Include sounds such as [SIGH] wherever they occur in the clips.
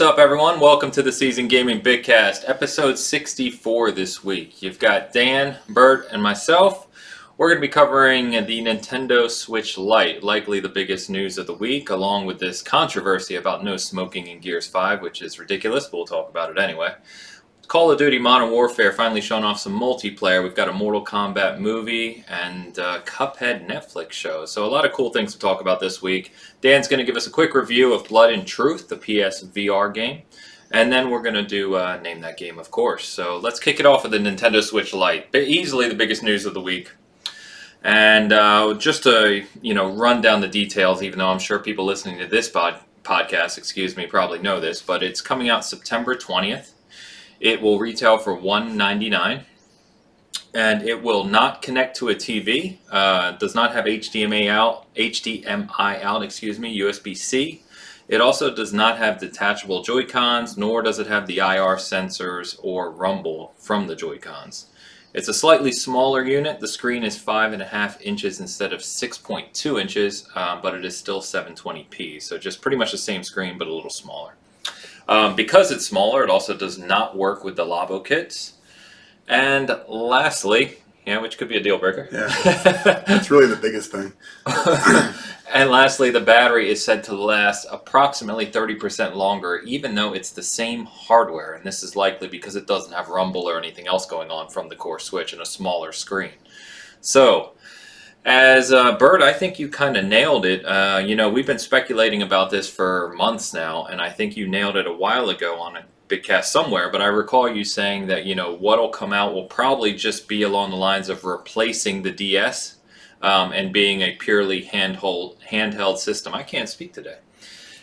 What's up, everyone? Welcome to the Season Gaming Bigcast, episode 64 this week. You've got Dan, Bert, and myself. We're going to be covering the Nintendo Switch Lite, likely the biggest news of the week, along with this controversy about no smoking in Gears 5, which is ridiculous, but we'll talk about it anyway. Call of Duty Modern Warfare finally showing off some multiplayer. We've got a Mortal Kombat movie and Cuphead Netflix show. So, a lot of cool things to talk about this week. Dan's going to give us a quick review of Blood and Truth, the PS VR game. And then we're going to do uh, Name That Game, of course. So, let's kick it off with the Nintendo Switch Lite. Easily the biggest news of the week. And uh, just to you know run down the details, even though I'm sure people listening to this pod- podcast, excuse me, probably know this, but it's coming out September 20th. It will retail for 199 and it will not connect to a TV. Uh, does not have HDMI out, HDMI out, excuse me, USB C. It also does not have detachable Joy Cons, nor does it have the IR sensors or rumble from the Joy Cons. It's a slightly smaller unit. The screen is five and a half inches instead of 6.2 inches, uh, but it is still 720p. So just pretty much the same screen, but a little smaller. Um, because it's smaller, it also does not work with the Labo kits. And lastly, yeah, which could be a deal breaker. Yeah, [LAUGHS] that's really the biggest thing. [LAUGHS] and lastly, the battery is said to last approximately 30% longer, even though it's the same hardware. And this is likely because it doesn't have rumble or anything else going on from the core switch and a smaller screen. So, as uh, Bert, I think you kind of nailed it. Uh, you know, we've been speculating about this for months now, and I think you nailed it a while ago on a big cast somewhere. But I recall you saying that you know what'll come out will probably just be along the lines of replacing the DS um, and being a purely handheld handheld system. I can't speak today.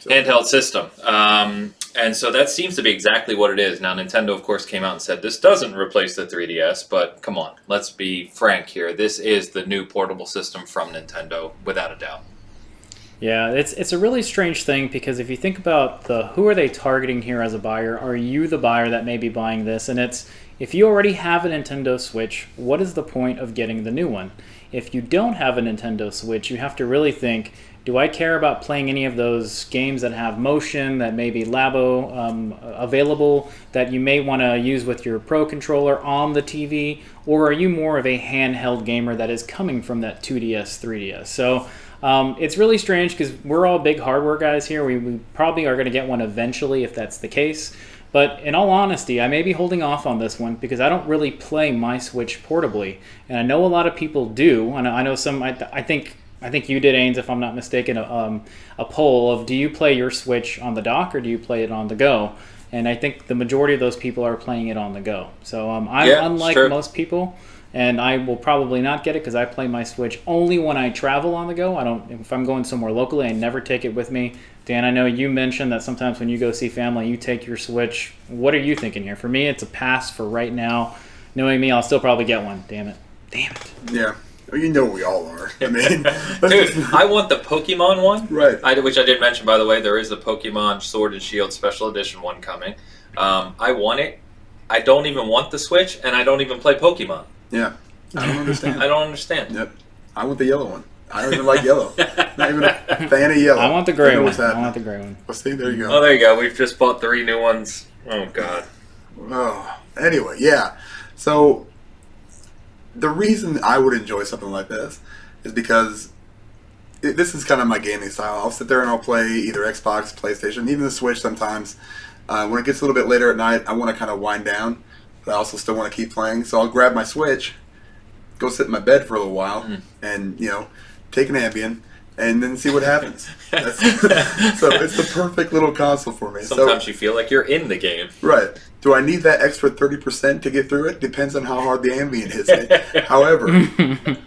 Handheld system. Um, and so that seems to be exactly what it is. Now, Nintendo, of course, came out and said this doesn't replace the 3DS, but come on, let's be frank here. This is the new portable system from Nintendo, without a doubt. Yeah, it's it's a really strange thing because if you think about the who are they targeting here as a buyer? Are you the buyer that may be buying this? And it's if you already have a Nintendo Switch, what is the point of getting the new one? If you don't have a Nintendo Switch, you have to really think do I care about playing any of those games that have motion, that may be Labo um, available, that you may want to use with your Pro controller on the TV? Or are you more of a handheld gamer that is coming from that 2DS, 3DS? So um, it's really strange because we're all big hardware guys here. We, we probably are going to get one eventually if that's the case. But in all honesty, I may be holding off on this one because I don't really play my Switch portably, and I know a lot of people do. And I know some. I, I think I think you did, Ains, if I'm not mistaken, a, um, a poll of do you play your Switch on the dock or do you play it on the go? And I think the majority of those people are playing it on the go. So um, I'm yeah, unlike most people, and I will probably not get it because I play my Switch only when I travel on the go. I don't if I'm going somewhere locally, I never take it with me. Dan, I know you mentioned that sometimes when you go see family, you take your Switch. What are you thinking here? For me, it's a pass for right now. Knowing me, I'll still probably get one. Damn it. Damn it. Yeah. Well, you know we all are. I mean, [LAUGHS] dude, I want the Pokemon one, right? I, which I did mention, by the way. There is a Pokemon Sword and Shield Special Edition one coming. Um, I want it. I don't even want the Switch, and I don't even play Pokemon. Yeah, I don't understand. I don't understand. Yep, I want the yellow one. I don't even like yellow. Not even a fan of yellow. I want the gray I one. I want the gray one. Well, see, there you go. Oh, there you go. We've just bought three new ones. Oh God. Oh, anyway, yeah. So the reason I would enjoy something like this is because it, this is kind of my gaming style. I'll sit there and I'll play either Xbox, PlayStation, even the Switch sometimes. Uh, when it gets a little bit later at night, I want to kind of wind down, but I also still want to keep playing. So I'll grab my Switch, go sit in my bed for a little while, mm. and you know, take an Ambien, and then see what happens. [LAUGHS] [LAUGHS] so it's the perfect little console for me. Sometimes so, you feel like you're in the game. Right. Do I need that extra 30% to get through it? Depends on how hard the Ambien hits me. [LAUGHS] However, [LAUGHS]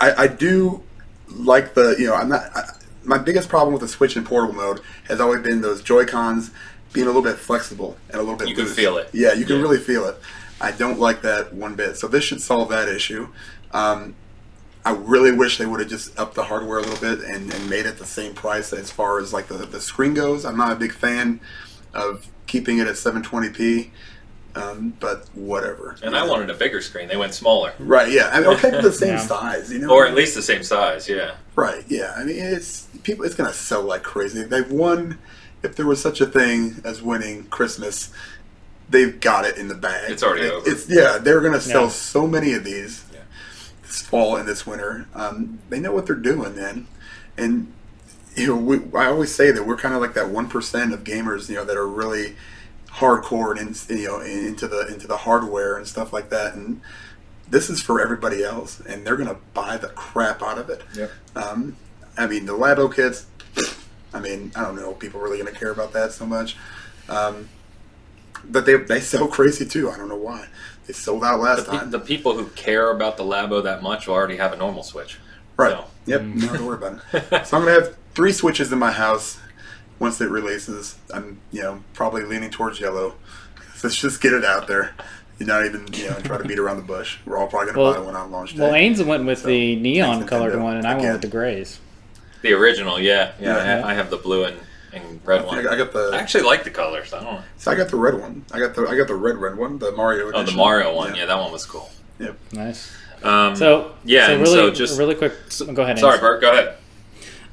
I, I, do like the, you know, I'm not, I, my biggest problem with the Switch in portable mode has always been those Joy-Cons being a little bit flexible and a little bit You loose. can feel it. Yeah, you can yeah. really feel it. I don't like that one bit. So this should solve that issue. Um, I really wish they would have just upped the hardware a little bit and, and made it the same price as far as like the, the screen goes. I'm not a big fan of keeping it at 720p. Um, but whatever. And I wanted a bigger screen. They went smaller. Right. Yeah. I mean, okay, the [LAUGHS] same yeah. size, you know, or at least the same size. Yeah. Right. Yeah. I mean, it's people. It's gonna sell like crazy. They've won if there was such a thing as winning Christmas, they've got it in the bag. It's already It- over. It's yeah, they're gonna sell Yeah. so many of these Yeah. this fall and this winter. Um, they know what they're doing, then, And you know, we, I always say that we're kind of like that one percent of gamers, you know, that are really hardcore and in, you know into the into the hardware and stuff like that. And this is for everybody else, and they're gonna buy the crap out of it. Yep. Um, I mean, the Labo kits. I mean, I don't know. if People are really going to care about that so much. Um, but they they sell crazy too. I don't know why. They sold out The, last pe- time. the people who care about the Labo that much will already have a normal Switch. right. So. Yep. No, don't worry about it. [LAUGHS] So I'm going to have three switches in my house once it releases. I'm you know probably leaning towards yellow. So let's just get it out there. You're not even you know try to beat around the bush. We're all probably going to Well- buy one on launch day. Well, Ains went with So, the neon colored one, and I went with the grays. The original, yeah, yeah. I, Yeah. ha- I have the blue and, and red I, one. I got the I actually like the colors. I don't know. so I got the red one. I got the I got the red red one, the Mario Oh, the. Mario one. Yeah, that one was cool. Yep. Nice. Um, So yeah, so really, so just- really quick. go ahead. sorry, Ains. Bert. Go ahead.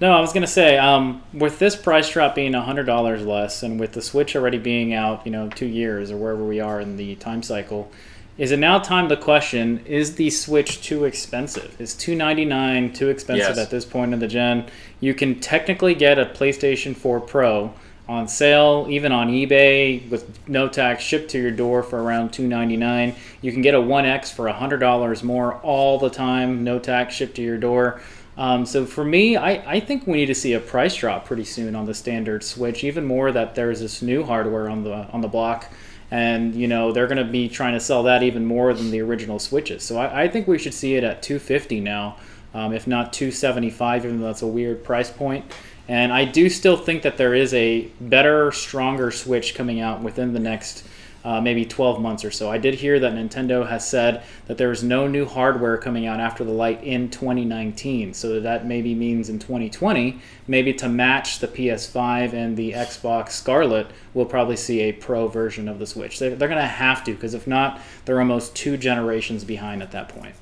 No, I was gonna say, um, with this price drop being hundred dollars less, and with the Switch already being out, you know, two years or wherever we are in the time cycle, is it now time to question: Is the Switch too expensive? Is two ninety nine too expensive Yes. at this point in the gen? You can technically get a PlayStation Four Pro on sale, even on eBay with no tax, shipped to your door for around two ninety nine. You can get a One X for hundred dollars more all the time, no tax, shipped to your door. Um, so for me, I, I think we need to see a price drop pretty soon on the standard Switch. Even more that there's this new hardware on the on the block, and you know they're going to be trying to sell that even more than the original Switches. So I, I think we should see it at 250 now, um, if not 275, even though that's a weird price point. And I do still think that there is a better, stronger Switch coming out within the next uh, maybe 12 months or so. I did hear that Nintendo has said that there is no new hardware coming out after the Lite in 2019. So that maybe means in 2020, maybe to match the PS5 and the Xbox Scarlett, we'll probably see a pro version of the Switch. They're, they're going to have to, because if not, they're almost two generations behind at that point.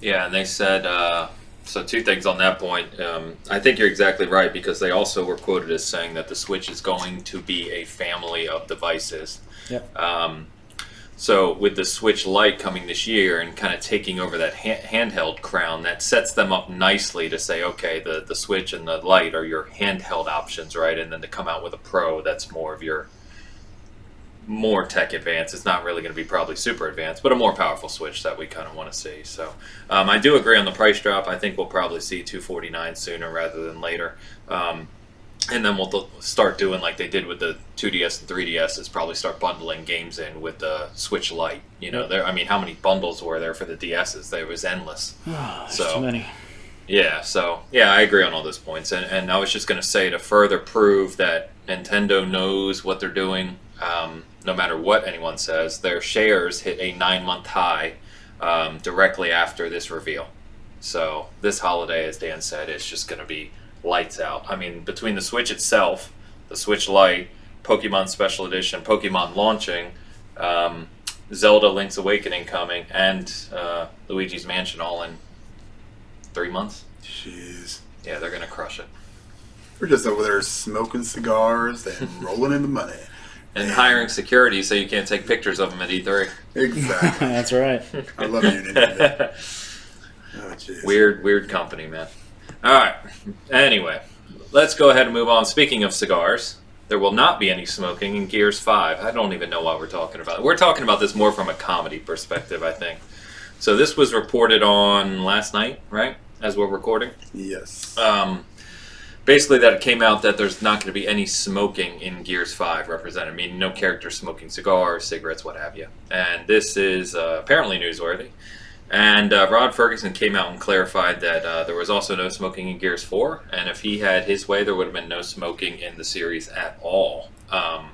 Yeah, and they said uh, so. Two things on that point. Um, I think you're exactly right because they also were quoted as saying that the Switch is going to be a family of devices. Yep. Um, so with the Switch Lite coming this year and kind of taking over that ha- handheld crown, that sets them up nicely to say, okay, the the Switch and the Lite are your handheld options, right? And then to come out with a Pro, that's more of your more tech advanced. It's not really going to be probably super advanced, but a more powerful Switch that we kind of want to see. So um, I do agree on the price drop. I think we'll probably see 249 sooner rather than later. Um, and then we'll th- start doing like they did with the 2DS and 3DS is probably start bundling games in with the Switch Lite. You know, there. I mean, how many bundles were there for the DSs? There was endless. [SIGHS] There's So- too many. Yeah, so yeah, I agree on all those points, and and I was just going to say to further prove that Nintendo knows what they're doing. Um, no matter what anyone says, their shares hit a nine month high um, directly after this reveal. So this holiday, as Dan said, is just going to be lights out. I mean, between the Switch itself, the Switch Lite, Pokemon Special Edition, Pokemon launching, um, Zelda Link's Awakening coming, and uh, Luigi's Mansion all in three months. Jeez. Yeah, they're gonna crush it. We're just over there smoking cigars and [LAUGHS] rolling in the money. And hiring security so you can't take pictures of them at E E3. Exactly. [LAUGHS] That's right. I love you, Nintendo. [LAUGHS] Oh, weird, weird company, man. All right. Anyway, let's go ahead and move on. Speaking of cigars, there will not be any smoking in Gears Five. I don't even know why we're talking about it. We're talking about this more from a comedy perspective, I think. So this was reported on last night, right? As we're recording. Yes. um, basically that it came out that there's not going to be any smoking in Gears 5 represented, meaning no character smoking cigars, cigarettes, what have you. And this is uh, apparently newsworthy. And uh, Rod Ferguson came out and clarified that uh, there was also no smoking in Gears 4, and if he had his way, there would have been no smoking in the series at all. Um,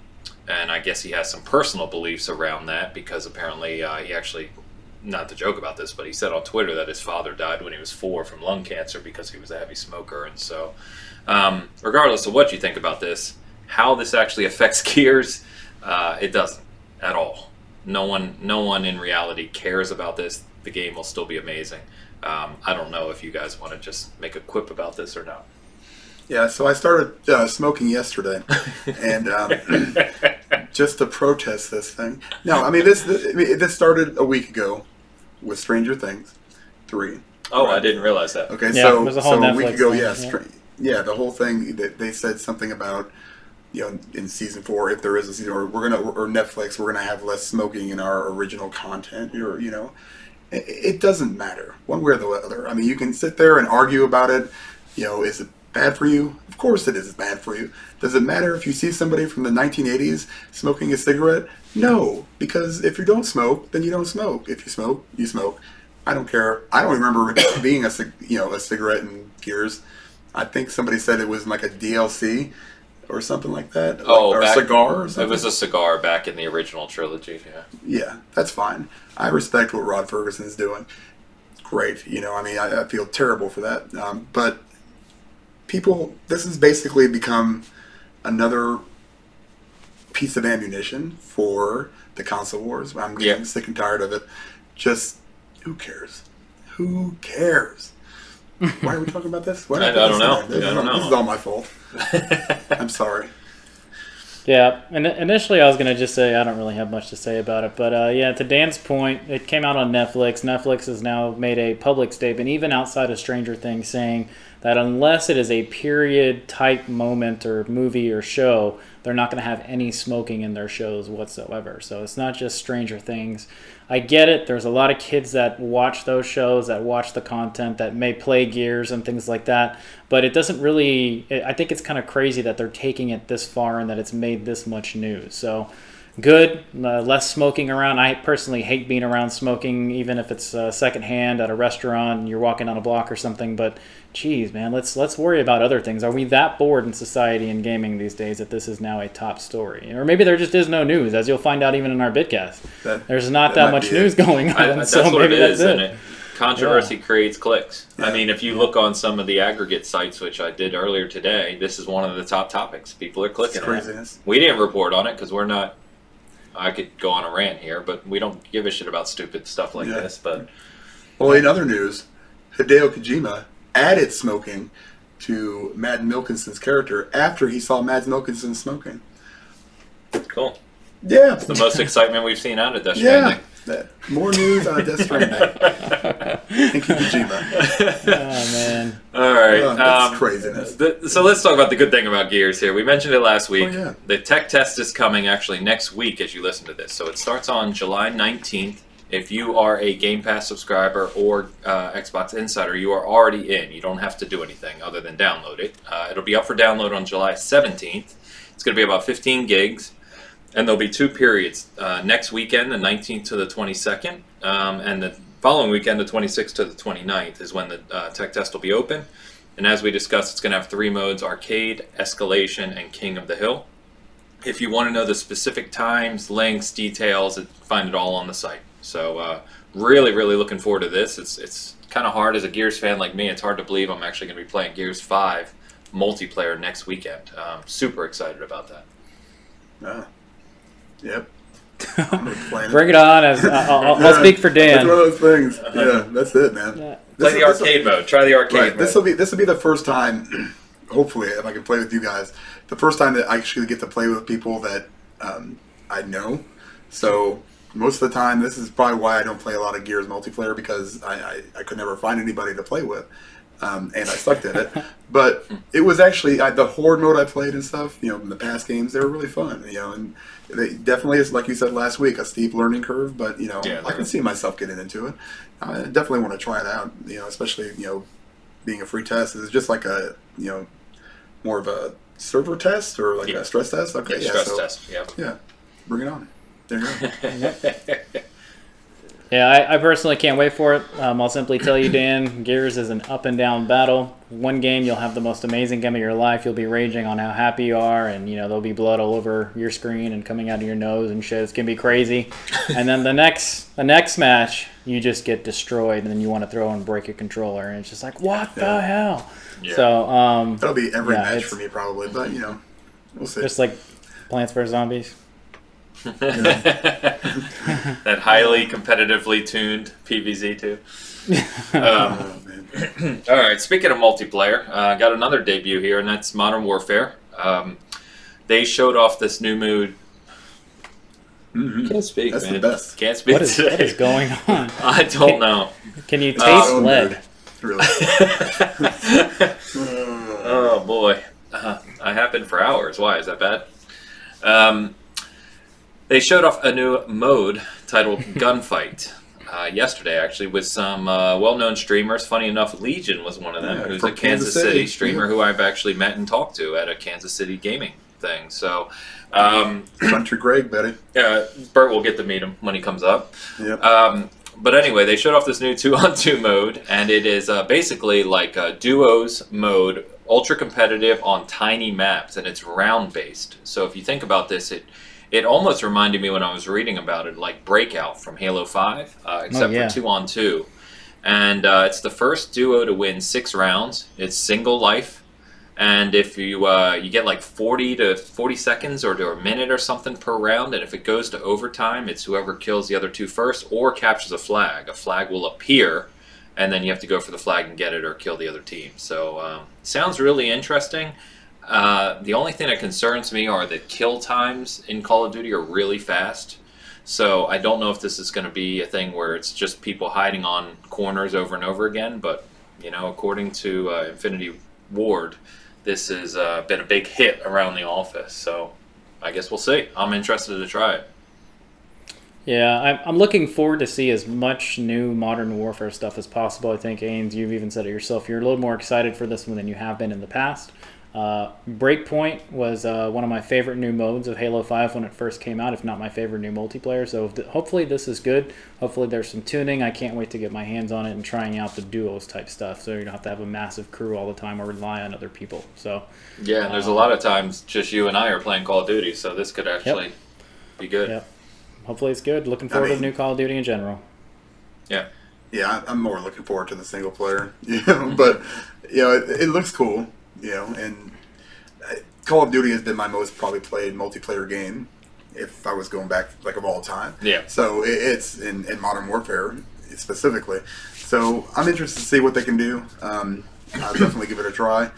and I guess he has some personal beliefs around that because apparently uh, he actually, not to joke about this, but he said on Twitter that his father died when he was four from lung cancer because he was a heavy smoker. And so, um, regardless of what you think about this, how this actually affects [LAUGHS] Gears, uh, it doesn't at all. No one, no one in reality cares about this. The game will still be amazing. Um, I don't know if you guys want to just make a quip about this or not. Yeah, so I started uh, smoking yesterday, [LAUGHS] and um, just to protest this thing. No, I mean this. I mean, this started a week ago with Stranger Things three. Oh, I didn't realize that. Okay, Yeah, so it was a whole so a week Netflix ago, thing, yeah, yeah. Str- yeah, the whole thing. They, they said something about you know in season four, if there is a season, or we're gonna or Netflix, we're gonna have less smoking in our original content, or you know, it, doesn't matter one way or the other. I mean, you can sit there and argue about it. You know, is it bad for you? Of course, it is bad for you. Does it matter if you see somebody from the 1980s smoking a cigarette? No, because if you don't smoke, then you don't smoke. If you smoke, you smoke. I don't care. I don't remember [COUGHS] being a you know a cigarette in Gears. I think somebody said it was like a DLC or something like that. Oh, like, or back- a cigar or It was a cigar back in the original trilogy. Yeah. yeah, that's fine. I respect what Rod Ferguson is doing. Great, you know. I mean, I, I feel terrible for that. Um, but people, this has basically become another piece of ammunition for the console wars. I'm getting Yeah. sick and tired of it. Just who cares? Who cares? [LAUGHS] Why are we talking about this? Why did I- put I this don't know. in there? This, I is don't all- this is all my fault. [LAUGHS] I'm sorry. Yeah, and initially I was gonna just say I don't really have much to say about it, but uh, yeah, to Dan's point, it came out on Netflix. Netflix has now made a public statement, even outside of Stranger Things, saying that unless it is a period type moment or movie or show, they're not going to have any smoking in their shows whatsoever. So it's not just Stranger Things. I get it. There's a lot of kids that watch those shows, that watch the content, that may play Gears and things like that. But it doesn't really. I think it's kind of crazy that they're taking it this far and that it's made this much news. So good. Uh, less smoking around. I personally hate being around smoking, even if it's uh, secondhand at a restaurant and you're walking on a block or something. But geez, man, let's let's worry about other things. Are we that bored in society and gaming these days that this is now a top story? Or maybe there just is no news, as you'll find out even in our bitcast. That- There's not that that, much be it. news going on, I, that's so what maybe it that's is, it. and it controversy creates clicks. I mean, if you look on some of the aggregate sites, which I did earlier today, this is one of the top topics. People are It's clicking. on it. We didn't report on it because we're not. I could go on a rant here, but we don't give a shit about stupid stuff like Yeah. this. But Well, in other news, Hideo Kojima added smoking to Mads Mikkelsen's character after he saw Mads Mikkelsen smoking. cool. Yeah, The most excitement we've seen out of Death yeah. That- More news on Death Stranding. Thank you, Kojima. Oh man, All right. Oh, that's um, craziness. the- so let's talk about the good thing about Gears here. We mentioned it last week. Oh, yeah. The tech test is coming actually next week as you listen to this. So it starts on July 19th. If you are a Game Pass subscriber or uh, Xbox Insider, you are already in. You don't have to do anything other than download it. Uh, it'll be up for download on July 17th. It's going to be about 15 gigs. And there'll be two periods. Uh, next weekend, the 19th to the 22nd, um, and the following weekend, the 26th to the 29th, is when the uh, tech test will be open. And as we discussed, it's going to have three modes arcade, escalation, and king of the hill. If you want to know the specific times, links, details, find it all on the site. So, uh, really, really looking forward to this. It's, it's kind of hard as a Gears fan like me. It's hard to believe I'm actually going to be playing Gears 5 multiplayer next weekend. Um, super excited about that. Ah. Yep. [LAUGHS] I'm gonna be playing it. bring it on. As I'll, I'll, I'll speak for It's Dan. one of those things. [LAUGHS] Yeah, that's it, man. Yeah. Play This the is- this will- arcade mode. Try the arcade Right. mode. This will be this will be the first time, [CLEARS THROAT] hopefully, if I can play with you guys, the first time that I actually get to play with people that um, I know. So most of the time, this is probably why I don't play a lot of Gears multiplayer because I, I, I could never find anybody to play with, um, and I sucked at it. [LAUGHS] But it was actually I, the horde mode I played and stuff. You know, in the past games, they were really fun. You know, and they definitely is like you said last week, a steep learning curve. But you know, Yeah, I can see myself getting into it. I definitely want to try it out. You know, especially you know being a free test is just like a you know more of a server test or like Yeah. a stress test. Okay, Yeah, yeah, stress so, test. Yeah. yeah, bring it on. There you go. [LAUGHS] [LAUGHS] Yeah, I, I personally can't wait for it. Um, I'll simply tell you, Dan, Gears is an up and down battle. One game, you'll have the most amazing game of your life. You'll be raging on how happy you are, and you know there'll be blood all over your screen and coming out of your nose and shit. It's gonna be crazy. [LAUGHS] and then the next, the next match, you just get destroyed, and then you want to throw and break your controller, and it's just like, what the hell? Yeah. So, um, That'll be every Yeah, match for me probably, but you know, we'll see. just like Plants vs Zombies. [LAUGHS] that highly competitively tuned PVZ too. [LAUGHS] Um, Oh, [CLEARS THROAT] all right. Speaking of multiplayer, uh, got another debut here, and that's Modern Warfare. Um, they showed off this new mood. Mhm. Can't speak, That's the best. Can't speak What is today. what is going [LAUGHS] on? I don't know. Can you taste Uh, lead? Really. oh boy, uh, I have been for hours. Why is that bad? Um, they showed off a new mode titled [LAUGHS] Gunfight uh, yesterday, actually, with some uh, well-known streamers. Funny enough, Legion was one of them, Yeah, who's a Kansas, Kansas City, City. streamer who I've actually met and talked to at a Kansas City gaming thing. So. Um, Country Greg, Betty. uh, Bert will get to meet him when he comes up. Yep. Um, but anyway, they showed off this new [LAUGHS] two-on-two mode, and it is uh, basically like a duos mode, ultra competitive on tiny maps, and it's round-based. So if you think about this, it it almost reminded me when I was reading about it, like Breakout from Halo Five, uh, except yeah. for two-on-two. And uh, it's the first duo to win six rounds. It's single life, and if you uh, you get like 40 to 40 seconds or to a minute or something per round and if it goes to overtime it's whoever kills the other two first or captures a flag a flag will appear and then you have to go for the flag and get it or kill the other team so um, sounds really interesting uh, the only thing that concerns me are that kill times in call of duty are really fast so i don't know if this is going to be a thing where it's just people hiding on corners over and over again but you know according to uh, infinity ward this has uh, been a big hit around the office. So I guess we'll see. I'm interested to try it. Yeah, I'm, I'm looking forward to see as much new Modern Warfare stuff as possible. I think, Ains, you've even said it yourself. You're a little more excited for this one than you have been in the past. Uh, Breakpoint was uh, one of my favorite new modes of Halo 5 when it first came out, if not my favorite new multiplayer. So th- hopefully this is good. Hopefully there's some tuning. I can't wait to get my hands on it and trying out the duos type stuff. So you don't have to have a massive crew all the time or rely on other people. So Yeah, and there's a lot of times just you and I are playing Call of Duty, so this could actually be good. Yep. hopefully it's good. Looking forward to mean- new Call of Duty in general. Yeah, Yeah, I'm more looking forward to the single player. [LAUGHS] You know, but you know, it, it looks cool. You know, and uh, Call of Duty has been my most probably played multiplayer game. If I was going back like of all time, Yeah. So it's in, in Modern Warfare specifically. So I'm interested to see what they can do. Um, I'll definitely give it a try.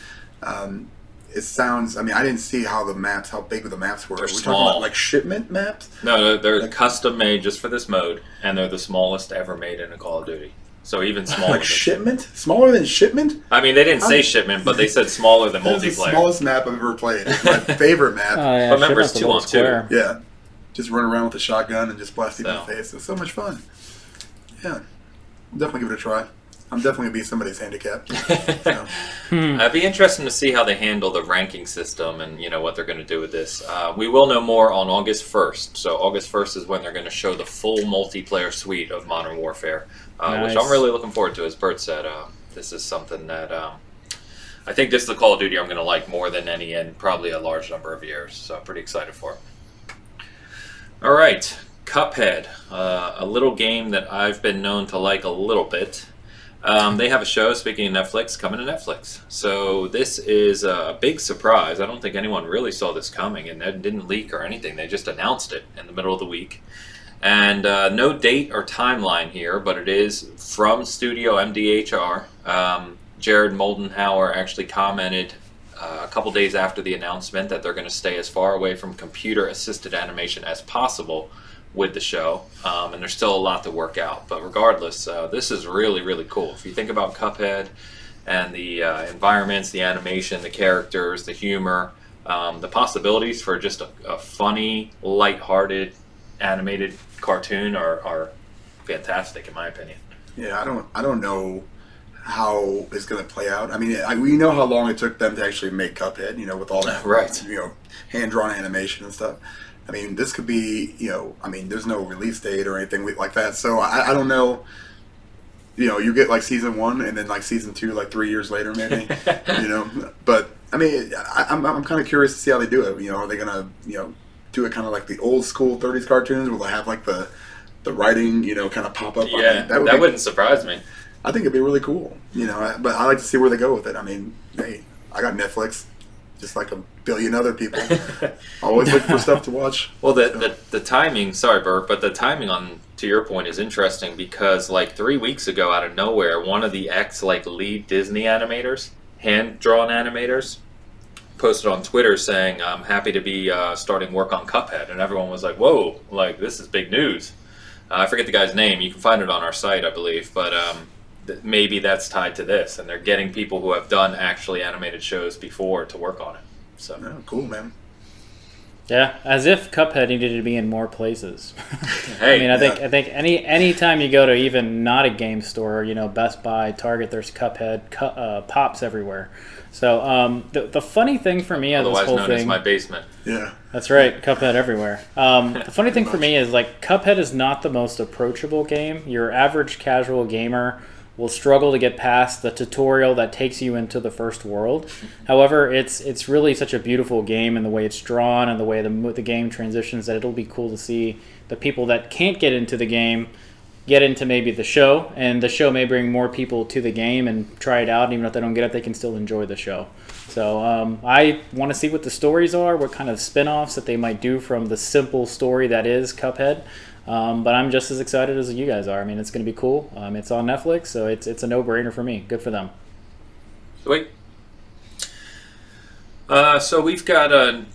Um, it sounds. I mean, I didn't see how the maps, how big the maps were. They're We're talking small. about like shipment maps. No, they're, they're Like- custom made just for this mode, and they're the smallest ever made in a Call of Duty. So even [LAUGHS] smaller. Like than- shipment, smaller than shipment. I mean, they didn't say How- shipment, but they said smaller than [LAUGHS] That is the multiplayer. smallest map I've ever played. It's my [LAUGHS] favorite map. Oh, yeah, But remember, Shipment's it's a two little on two. square. Yeah. Just run around with a shotgun and just blast people in So. the face. It's so much fun. Yeah. I'll definitely give it a try. I'm definitely going to be somebody's handicap. [LAUGHS] So, Hmm. It'd be interesting to see how they handle the ranking system and you know what they're going to do with this. Uh, we will know more on August 1st. So August 1st is when they're going to show the full multiplayer suite of Modern Warfare, uh, which I'm really looking forward to. As Bert said, uh, this is something that um, I think this is the Call of Duty I'm going to like more than any in probably a large number of years. So I'm pretty excited for it. All right, Cuphead, uh, a little game that I've been known to like a little bit. Um, they have a show, speaking of Netflix, coming to Netflix. So this is a big surprise. I don't think anyone really saw this coming, and it didn't leak or anything. They just announced it in the middle of the week. And uh, no date or timeline here, but it is from Studio MDHR. Um, Jared Moldenhauer actually commented uh, a couple days after the announcement that they're going to stay as far away from computer assisted animation as possible with the show, um, and there's still a lot to work out. But regardless, uh, this is really, really cool. If you think about Cuphead and the uh, environments, the animation, the characters, the humor, um, the possibilities for just a, a funny, light-hearted, animated cartoon are, are fantastic, in my opinion. yeah, I don't I don't know how it's going to play out. I mean, I, we know how long it took them to actually make Cuphead, you know, with all that, [LAUGHS] Right. you know, hand-drawn animation and stuff. I mean, this could be, you know, I mean, there's no release date or anything like that. So I, I don't know. You know, you get like season one and then like season two, like three years later, maybe. [LAUGHS] you know, but I mean, I, I'm, I'm kind of curious to see how they do it. You know, are they gonna, you know, do it kind of like the old school '30s cartoons? Will they have like the the writing, you know, kind of pop up? I mean, yeah, that, would be- wouldn't surprise me. I think it'd be really cool. You know, but I like to see where they go with it. I mean, hey, I got Netflix. Just like a billion other people. [LAUGHS] Always looking for stuff to watch. Well, the, the the timing, sorry, Bert, but the timing on to your point is interesting because like three weeks ago, out of nowhere, one of the ex like lead Disney animators, hand drawn animators, posted on Twitter saying, "I'm happy to be uh, starting work on Cuphead," and everyone was like, "Whoa, like this is big news." Uh, I forget the guy's name. You can find it on our site, I believe, but um, th- maybe that's tied to this, and they're getting people who have done actually animated shows before to work on it. So. Yeah, cool, man. Yeah, as if Cuphead needed to be in more places. [LAUGHS] Hey, I mean, I think yeah. I think any any time you go to even not a game store, you know, Best Buy, Target, there's Cuphead cu- uh, pops everywhere. So um, the the funny thing for me on this whole known thing, as my basement. Yeah. that's right, Cuphead everywhere. Um, the funny thing for me is like Cuphead is not the most approachable game. Your average casual gamer will struggle to get past the tutorial that takes you into the first world. However, it's it's really such a beautiful game and the way it's drawn and the way the the game transitions that it'll be cool to see the people that can't get into the game get into maybe the show. And the show may bring more people to the game and try it out. And even if they don't get it they can still enjoy the show. So um, i want to see what the stories are what kind of spin-offs that they might do from the simple story that is cuphead um, but i'm just as excited as you guys are. I mean it's going to be cool. Um, it's on netflix so it's, it's a no-brainer for me. Good for them. Sweet. Uh, so we've got a,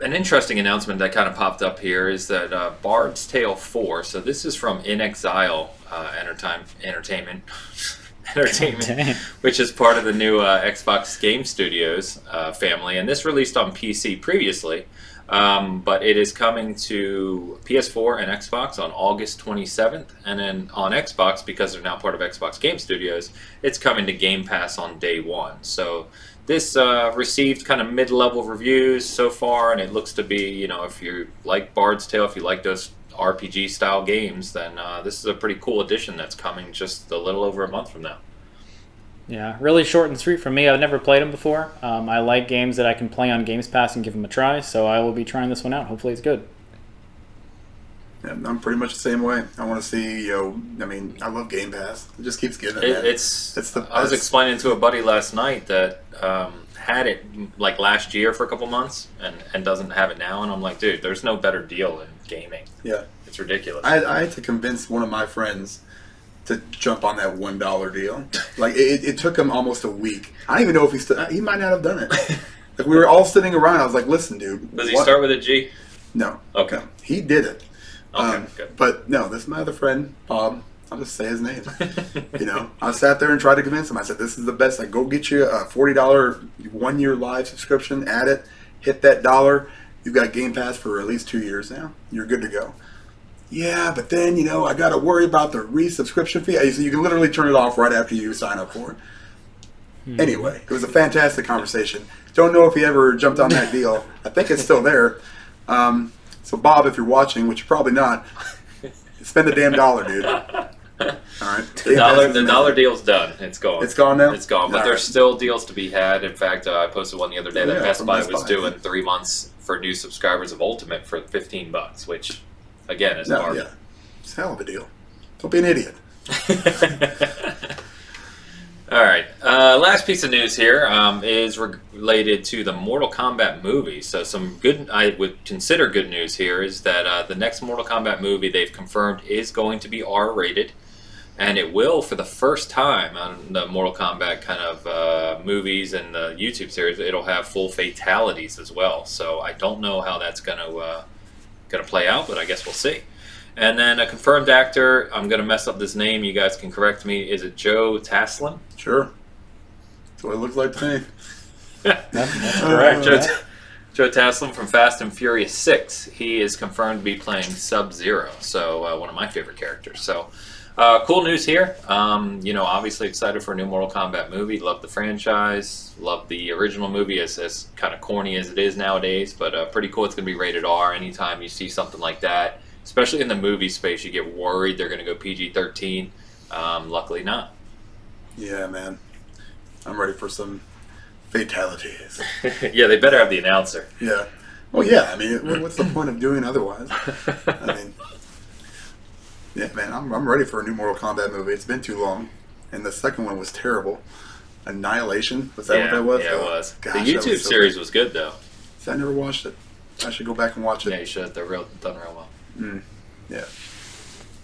an interesting announcement that kind of popped up here is that uh, Bard's Tale 4, so this is from inXile uh, Entertain, Entertainment, [LAUGHS] Entertainment, which is part of the new uh, Xbox Game Studios uh, family, and this released on PC previously. Um, but it is coming to PS4 and Xbox on August 27th, and then on Xbox because they're now part of Xbox Game Studios, it's coming to Game Pass on day one. So this uh, received kind of mid-level reviews so far, and it looks to be, you know, if you like Bard's Tale, if you like those RPG style games, then uh, this is a pretty cool addition that's coming just a little over a month from now. Yeah, really short and sweet for me. I've never played them before. Um, I like games that I can play on Games Pass and give them a try, so I will be trying this one out. Hopefully, it's good. Yeah, I'm pretty much the same way. I want to see, you know, I mean, I love Game Pass. It just keeps getting it. It, it's, It's the I was explaining to a buddy last night that um, had it like last year for a couple months and, and doesn't have it now, and I'm like, dude, there's no better deal in gaming. Yeah. It's ridiculous. I, I had to convince one of my friends to jump on that one dollar deal. Like it, it took him almost a week. I don't even know if he still. He might not have done it. [LAUGHS] Like we were all sitting around. I was like, "Listen, dude." Does he what-" start with a G? No. Okay. No. He did it. Okay, Um, good. But no, this is my other friend, Bob. I'll just say his name. [LAUGHS] you know, I sat there and tried to convince him. I said, "This is the best. Like, go get you a forty dollar one year live subscription. Add it. Hit that dollar. You've got Game Pass for at least two years now. You're good to go." Yeah, but then you know I got to worry about the resubscription fee. So you can literally turn it off right after you sign up for it. Anyway, it was a fantastic conversation. Don't know if he ever jumped on that deal. I think it's still there. Um, so Bob, if you're watching, which you're probably not, spend the damn dollar, dude. [LAUGHS] All right, The dollar, the dollar deal's done. It's gone. It's gone now? It's gone. But All there's right. still deals to be had. In fact, uh, I posted one the other day that yeah, Best Buy Best was Buy. doing three months for new subscribers of Ultimate for 15 bucks, which again is No, yeah, it's a hell of a deal. Don't be an idiot. [LAUGHS] All right. Uh, last piece of news here um, is re- related to the Mortal Kombat movie. So, some good, I would consider good news here is that uh, the next Mortal Kombat movie they've confirmed is going to be R rated. And it will, for the first time on the Mortal Kombat kind of uh, movies and the YouTube series, it'll have full fatalities as well. So I don't know how that's going to uh, going to play out, but I guess we'll see. And then a confirmed actor, I'm going to mess up this name. You guys can correct me. Is it Joe Taslin? Sure. That's what it looks like to me. [LAUGHS] That's, that's correct. Joe, yeah. Joe Taslim from Fast and Furious 6. He is confirmed to be playing Sub Zero, so uh, one of my favorite characters. So, uh, cool news here. Um, you know, obviously excited for a new Mortal Kombat movie. Love the franchise. Love the original movie, as, as kind of corny as it is nowadays, but uh, pretty cool. It's going to be rated R. Anytime you see something like that, especially in the movie space, you get worried they're going to go PG 13. Um, luckily, not. Yeah, man. I'm ready for some fatalities. [LAUGHS] yeah, they better have the announcer. Yeah. Well, yeah. I mean, [LAUGHS] what's the point of doing otherwise? [LAUGHS] I mean, yeah, man. I'm, I'm ready for a new Mortal Kombat movie. It's been too long, and the second one was terrible. Annihilation. Was that yeah, what that was? yeah, it was. gosh, the YouTube was so series was good though. good. I never watched it. I should go back and watch it. Yeah, it. you should. They're real done real well. Mm. Yeah.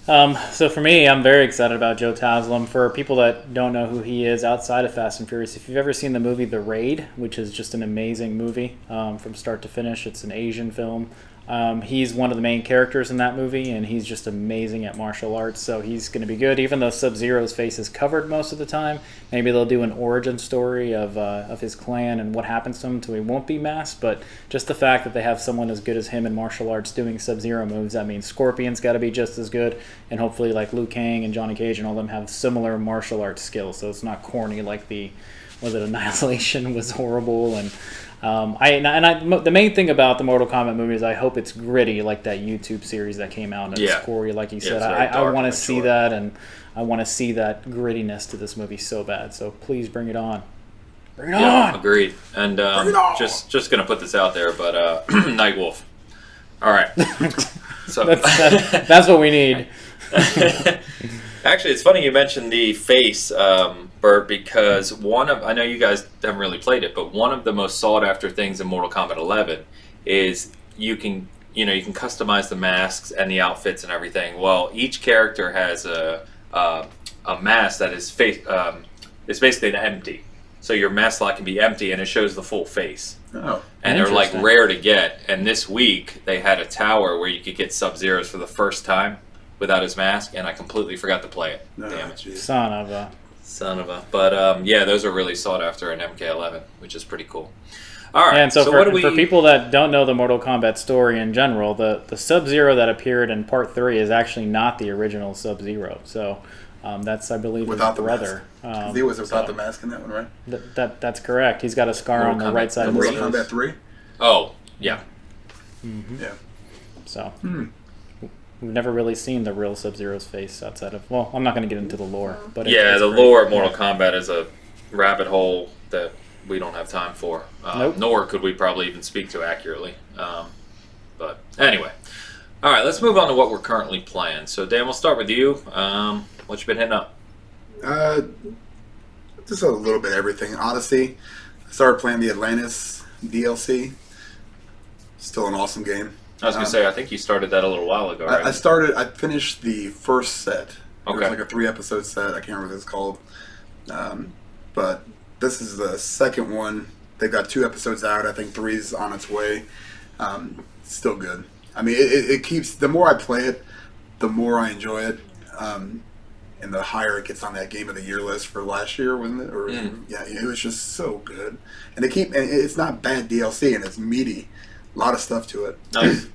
Um, so for me, I'm very excited about Joe Taslim. For people that don't know who he is outside of Fast and Furious, if you've ever seen the movie The Raid, which is just an amazing movie um, from start to finish, it's an Asian film. Um, he's one of the main characters in that movie, and he's just amazing at martial arts. So he's going to be good, even though Sub Zero's face is covered most of the time. Maybe they'll do an origin story of uh, of his clan and what happens to him, so he won't be masked. But just the fact that they have someone as good as him in martial arts doing Sub Zero moves, that means Scorpion's got to be just as good, and hopefully like Liu Kang and Johnny Cage and all them have similar martial arts skills. So it's not corny like the was it Annihilation [LAUGHS] was horrible and. Um, I and I, and I mo- the main thing about the Mortal Kombat movie is I hope it's gritty like that YouTube series that came out and Yeah. it's gory like you said. I, I want to see that and I want to see that grittiness to this movie so bad. So please bring it on. Bring it Yeah, on. agreed. And um, on! just just gonna put this out there, but uh, [CLEARS THROAT] Nightwolf. All right. [LAUGHS] So That's, [LAUGHS] that, that's what we need. [LAUGHS] Actually, it's funny you mentioned the face, um, Bert, because one of I know you guys haven't really played it, but one of the most sought after things in Mortal Kombat 11 is you can you know you can customize the masks and the outfits and everything. Well, each character has a a, a mask that is face um, is basically an empty. So your mask slot can be empty and it shows the full face. Oh. And they're like rare to get. And this week they had a tower where you could get Sub Zeros for the first time without his mask, and I completely forgot to play it. No, Damn it. Son of a. Son of a. But um, yeah, those are really sought after in MK11, which is pretty cool. All right. and so, what for, do we? for people that don't know the Mortal Kombat story in general, the, the Sub Zero that appeared in Part 3 is actually not the original Sub Zero. So um, that's, I believe, Without his the brother. mask. Um, he was without so the mask in that one, right? th- that, that's correct. He's got a scar Mortal on the Kombat right side of three. his Mortal face. Kombat 3? oh, yeah. Yeah. So Hmm. We've never really seen the real Sub Zero's face outside of. Well, I'm not going to get into the lore, but Yeah, the great. lore of Mortal Kombat is a rabbit hole that we don't have time for. Um, Nope. Nor could we probably even speak to accurately. Um, but anyway. All right, let's move on to what we're currently playing. So, Dan, we'll start with you. Um, what you been hitting up? Uh, just a little bit of everything. Odyssey. I started playing the Atlantis DLC. Still an awesome game. I was to Um, say, I think you started that a little while ago, right? I, I started. I finished the first set. Okay. It was like a three episode set. I can't remember what it's called. Um, but this is the second one. They've got two episodes out. I think three's on its way. Um, still good. I mean, it, it, it keeps. The more I play it, the more I enjoy it. Um, and the higher it gets on that game of the year list for last year, wasn't it? Or Mm. yeah, it was just so good. And they keep. And it's not bad DLC, and it's meaty. A lot of stuff to it. Nice.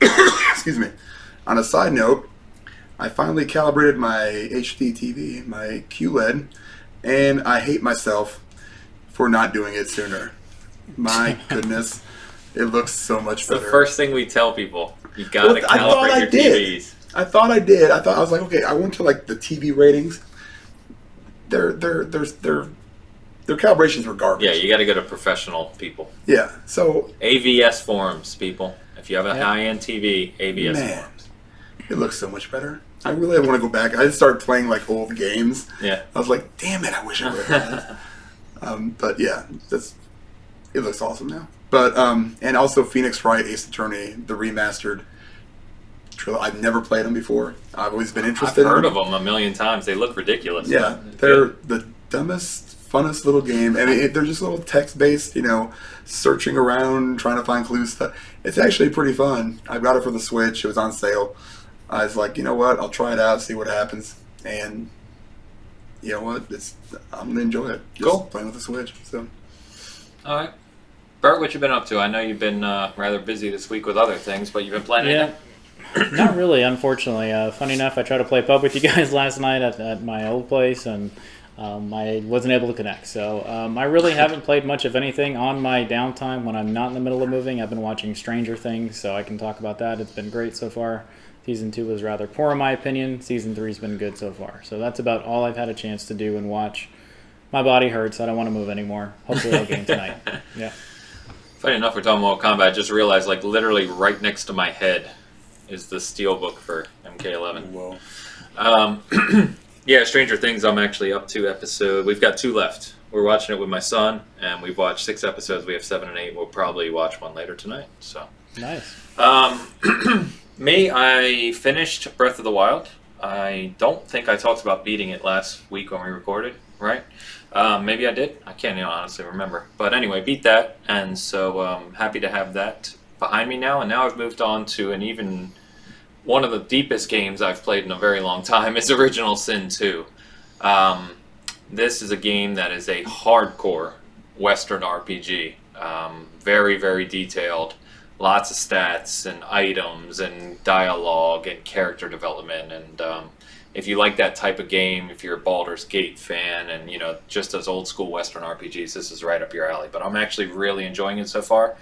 [COUGHS] Excuse me. On a side note, I finally calibrated my HD TV, my QLED, and I hate myself for not doing it sooner. My [LAUGHS] goodness, it looks so much It's the better. first thing we tell people. You got to Well, I thought calibrate I your did. TVs. I thought I did. I thought I was like, okay. I went to like the TV ratings. Their their their their their calibrations were garbage. Yeah, you got to go to professional people. yeah. So AVS forums, people. If you have a Yeah. high-end TV, AVS Man. forums. it looks so much better. I really want to go back. I just started playing like old games. Yeah. I was like, damn it, I wish I would have. [LAUGHS] Um, but yeah, that's it looks awesome now. But um, and also Phoenix Wright Ace Attorney, the remastered trilogy. I've never played them before. I've always been interested. I've interested. heard in of them a million times. They look ridiculous. Yeah, they're good. the dumbest, funnest little game. I mean, it, they're just little text based. You know, searching around, trying to find clues. Stuff. It's actually pretty fun. I got it for the Switch. It was on sale. I was like, you know what? I'll try it out, see what happens, and you know what? It's I'm gonna enjoy it. Just Cool. playing with the Switch. So All right. Bert, what you been up to? I know you've been uh, rather busy this week with other things, but you've been playing Yeah. anything? [CLEARS THROAT] Not really, unfortunately. Uh, funny enough, I tried to play pub with you [LAUGHS] guys last night at, at my old place, and um, I wasn't able to connect. So um, I really [LAUGHS] haven't played much of anything on my downtime when I'm not in the middle of moving. I've been watching Stranger Things, so I can talk about that. It's been great so far. Season two was rather poor, in my opinion. Season three's been good so far. So that's about all I've had a chance to do and watch. My body hurts. I don't want to move anymore. Hopefully, I'll game tonight. [LAUGHS] Yeah. Funny enough, we're talking about Kombat. I just realized, like, literally right next to my head is the steel book for MK11. whoa. Um, [CLEARS THROAT] yeah, Stranger Things. I'm actually up to episode. We've got two left. We're watching it with my son, and we've watched six episodes. We have seven and eight. We'll probably watch one later tonight. So, Nice. um, [CLEARS THROAT] me, I finished Breath of the Wild. I don't think I talked about beating it last week when we recorded, right? Um, maybe I did. I can't even honestly remember. But anyway, beat that, and so um, happy to have that behind me now. And now I've moved on to an even one of the deepest games I've played in a very long time is Original Sin 2. Um, this is a game that is a hardcore Western RPG. Um, very, very detailed. Lots of stats and items and dialogue and character development. And um, if you like that type of game, if you're a Baldur's Gate fan and, you know, just as old school Western RPGs, this is right up your alley. But I'm actually really enjoying it so far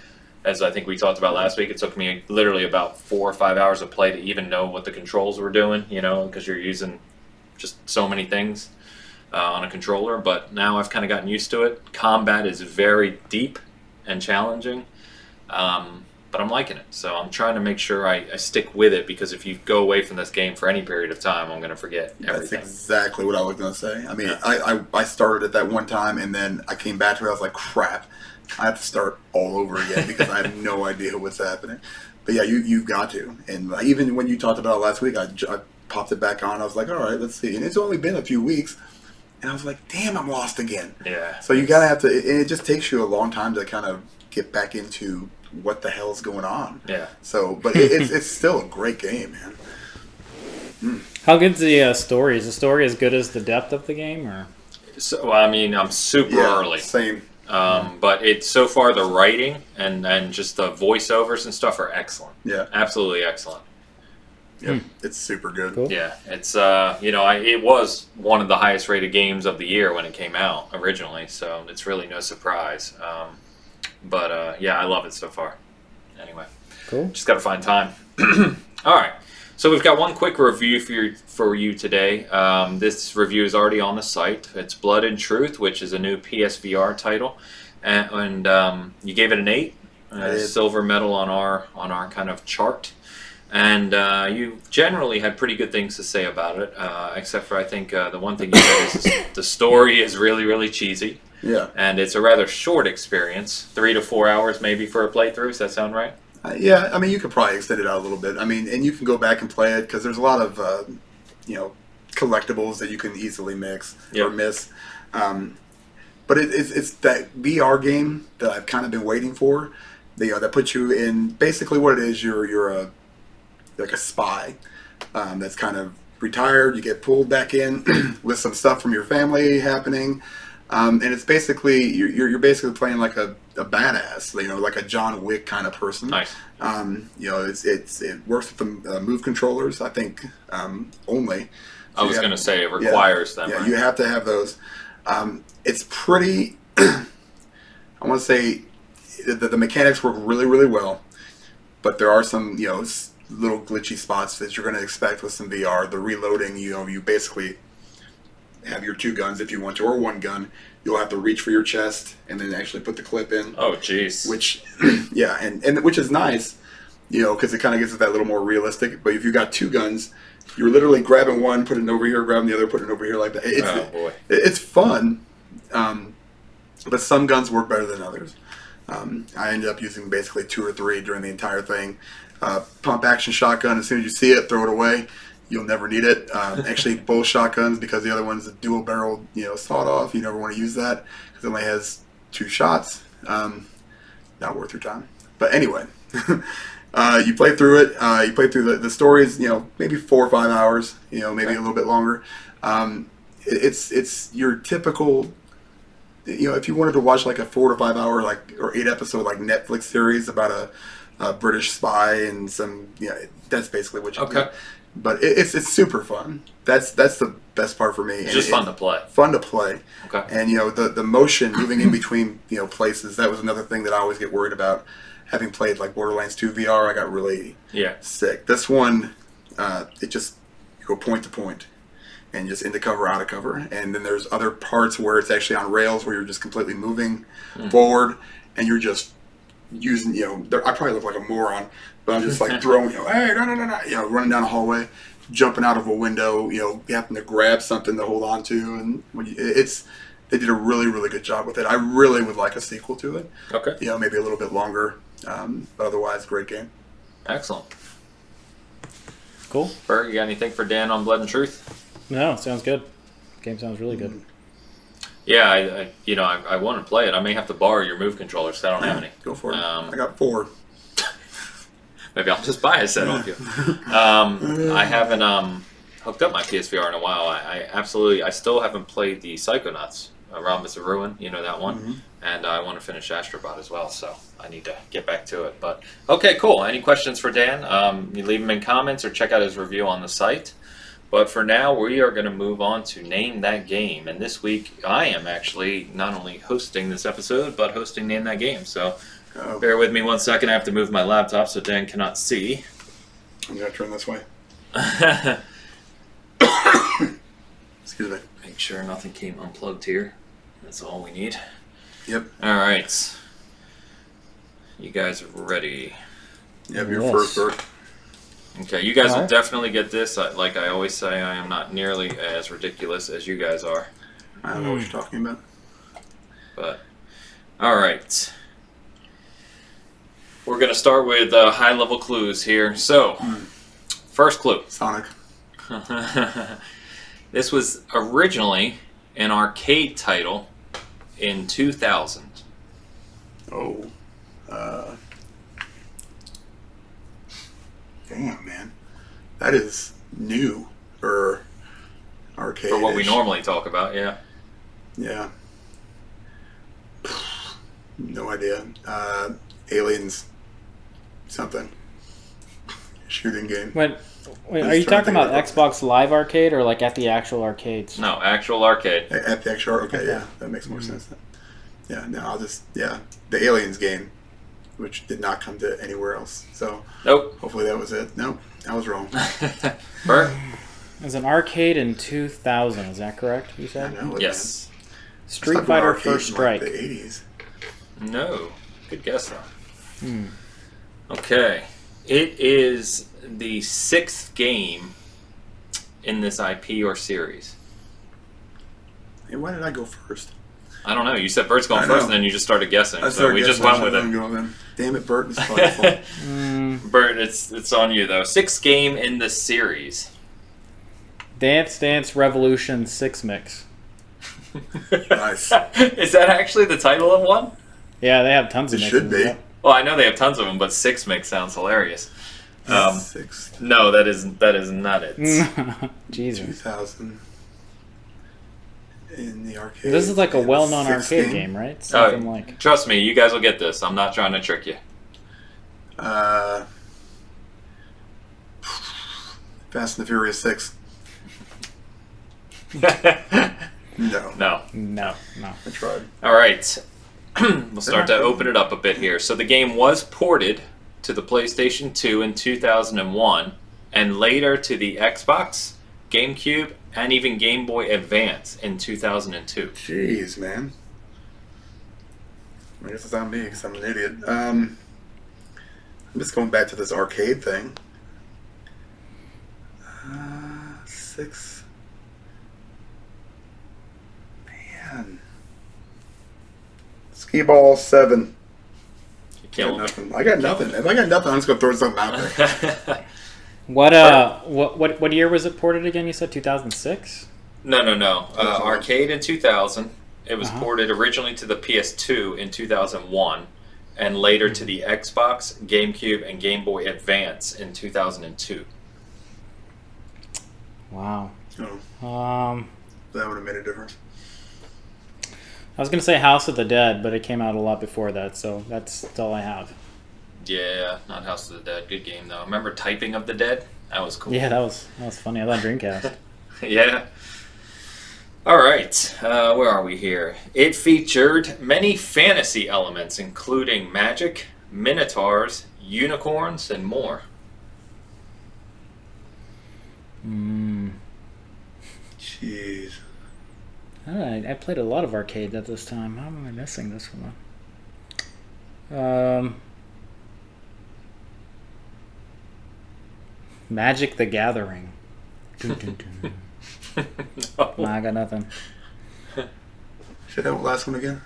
as I think we talked about last week, it took me literally about four or five hours of play to even know what the controls were doing, you know, because you're using just so many things uh, on a controller. But now I've kind of gotten used to it. Combat is very deep and challenging, um, but I'm liking it. So I'm trying to make sure I, I stick with it because if you go away from this game for any period of time, I'm going to forget everything. That's exactly what I was going to say. I mean, Yeah. I, I, I started it that one time, and then I came back to it. I was like, crap, I have to start all over again because I have [LAUGHS] no idea what's happening. But yeah, you you've got to. And even when you talked about it last week, I popped it back on. I was like, all right, let's see. And it's only been a few weeks, and I was like, damn, I'm lost again. Yeah. So you gotta have to. And it just takes you a long time to kind of get back into what the hell's going on. Yeah. So, but it, it's it's still a great game, man. How good's the uh, story? Is the story as good as the depth of the game, or So, well, I mean, I'm super Yeah, early. Same. Um, but it's so far the writing and, and just the voiceovers and stuff are excellent. Yeah. Absolutely excellent. Yep. It's super good. Cool. Yeah, it's uh, you know, I, it was one of the highest rated games of the year when it came out originally, so it's really no surprise. Um, but uh, yeah, I love it so far. Anyway, cool? just got to find time. [CLEARS THROAT] All right, so we've got one quick review for you, for you today. Um, this review is already on the site. It's Blood and Truth, which is a new PSVR title, and, and um, you gave it an eight, did. silver medal on our on our kind of chart. And uh, you generally had pretty good things to say about it, uh, except for I think uh, the one thing you said is the story is really, really cheesy, Yeah. and it's a rather short experience, three to four hours maybe for a playthrough. Does that sound right? Uh, yeah, I mean, you could probably extend it out a little bit. I mean, and you can go back and play it because there's a lot of, uh, you know, collectibles that you can easily mix or miss. Um, but it, it's, it's that VR game that I've kind of been waiting for. That, you know, that puts you in basically what it is. You're you're a like a spy um, that's kind of retired. You get pulled back in [CLEARS THROAT] with some stuff from your family happening. Um, and it's basically you're, you're you're basically playing like a, a badass, you know, like a John Wick kind of person. Nice. Um, you know, it's it's it works with the uh, move controllers. I think um, only. I was going to say it requires them. Yeah, right? you have to have those. Um, it's pretty. [CLEARS THROAT] I want to say that the mechanics work really really well, but there are some you know little glitchy spots that you're going to expect with some VR. The reloading, you know, you basically have your two guns if you want to, or one gun. You'll have to reach for your chest and then actually put the clip in oh, jeez. which [CLEARS THROAT] yeah and, and which is nice you know because it kind of gets it that little more realistic but if you got two guns you're literally grabbing one putting it over here grabbing the other putting it over here like that it's, oh boy. it- it's fun um, but some guns work better than others um, i ended up using basically two or three during the entire thing uh, pump action shotgun as soon as you see it throw it away you'll never need it um, [LAUGHS] actually both shotguns because the other one's a dual barrel you know sawed off you never want to use that because it only has two shots um, not worth your time. But anyway, [LAUGHS] uh, you play through it. Uh, you play through the, the stories. You know, maybe four or five hours. You know, maybe Okay. a little bit longer. Um, it- it's it's your typical. You know, if you wanted to watch like a four to five hour like or eight episode like Netflix series about a, a British spy and some you know that's basically what you Okay. do. But it, it's it's super fun. That's that's the best part for me. It's And just it- fun to play. fun to play. Okay. And you know the the motion moving in between you know places that was another thing that I always get worried about. Having played like Borderlands 2 VR, I got really Yeah. sick. This one, uh, it just you go point to point and just into cover, out of cover. And then there's other parts where it's actually on rails where you're just completely moving forward and you're just using, you know, I probably look like a moron, but I'm just like throwing, you know, hey, no, no, no, no, you know, running down a hallway, jumping out of a window, you know, having to grab something to hold on to. And when you, it's, they did a really really good job with it. I really would like a sequel to it. Okay. You know, maybe a little bit longer, um, but otherwise, great game. Excellent. Cool. Bert, you got anything for Dan on Blood and Truth? No, sounds good. Game sounds really good. Yeah, I, I you know I, I want to play it. I may have to borrow your move controllers. 'cause I don't have any. Go for it. Um, I got four. Maybe I'll just buy a set off you. Um, I haven't um, hooked up my PSVR in a while. I, I absolutely, I still haven't played the Psychonauts, uh, Rhombus of Ruin. You know that one, Mhm. and I want to finish Astrobot as well. So I need to get back to it. But okay, cool. Any questions for Dan? Um, you leave them in comments or check out his review on the site. But for now, we are going to move on to name that game. And this week, I am actually not only hosting this episode, but hosting name that game. So Oh, bear with me one second. I have to move my laptop so Dan cannot see. I'm gonna turn this way. [COUGHS] Excuse me. Make sure nothing came unplugged here. That's all we need. Yep. All right. You guys are ready. Yep. Your Yes. first Bert. Okay, you guys will Alright. definitely get this. I- Like I always say, I am not nearly as ridiculous as you guys are. I don't know what you're hmm. talking about. But all right, we're gonna start with uh, high-level clues here. So, first clue. Sonic. [LAUGHS] this was originally an arcade title in 2000. Oh. Uh, damn, man. That is new for arcade. For what we normally talk about, yeah. Yeah. [SIGHS] No idea. Uh, aliens. Something. Shooting game. Wait, wait are you talking think about of Xbox Live Arcade or like at the actual arcades? No, actual arcade. A- At the actual. Okay, Okay. yeah, that makes more sense. Yeah, no, I'll just yeah, the aliens game, which did not come to anywhere else. So Nope. hopefully that was it. Nope, I was wrong. [LAUGHS] Bert? It was an arcade in 2000. Is that correct? You I said know. it, Yes. Street. Fighter Arcade First in, Strike. Like the eighties. No. Good guess, though. Hmm. Okay. It is the sixth game in this IP or series. Hey, why did I go first? I don't know. You said Bert's going I first, know. and then you just started guessing. I so started we just went with it. let him go then. Damn it, Bert. It's. Mm, [LAUGHS] Bert, it's it's on you though. Sixth game in the series. Dance Dance Revolution Six Mix. Nice. [LAUGHS] Is that actually the title of one? Yeah, they have tons of It should be. yeah. Well, I know they have tons of them, but Six Mix sounds hilarious. Um, Six, no, that is that is not it. [LAUGHS] Jesus. 2000 in the arcade. This is like a well-known sixth arcade game, right? Oh, Something like trust me, you guys will get this. I'm not trying to trick you. Uh, Fast and the Furious Six. [LAUGHS] No, no. no, no. I tried. All right. [CLEARS THROAT] we'll start to open it up a bit here. So the game was ported to the PlayStation 2 in 2001 and later to the Xbox, GameCube, and even Game Boy Advance in 2002. Jeez, man. I guess it's on me because I'm an idiot. Um, I'm just going back to this arcade thing. Uh, six. Man. Ski ball seven. You I got nothing. I got nothing. If I got nothing, I'm just gonna throw something out there. [LAUGHS] What uh, what what what year was it ported again? You said 2006. no, no, no. Uh, arcade in 2000. It was Uh-huh. ported originally to the PS2 in 2001 and later to the Xbox, GameCube, and Game Boy Advance in 2002. Wow. Oh, Um, that would have made a difference. I was gonna say House of the Dead, but it came out a lot before that, so that's, that's all I have. Yeah, not House of the Dead. Good game though. Remember Typing of the Dead? That was cool. Yeah, that was that was funny. I thought Dreamcast. [LAUGHS] yeah. All right, uh, where are we here? It featured many fantasy elements, including magic, minotaurs, unicorns, and more. mm. Jeez. I, I played a lot of arcade at this time. How am I missing this one? Um, Magic the Gathering. Dun, dun, dun. [LAUGHS] No. Nah, I got nothing. [LAUGHS] Say that last one again.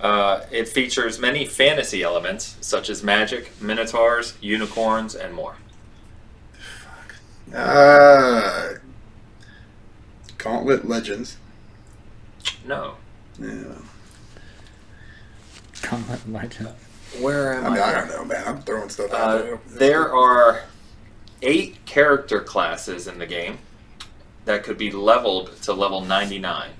Uh, it features many fantasy elements such as magic, minotaurs, unicorns, and more. Uh, Gauntlet Legends. No. Yeah. Gauntlet Legend. Where am I I? mean, I don't know, man. I'm throwing stuff out Uh, there. there are eight character classes in the game that could be leveled to level 99.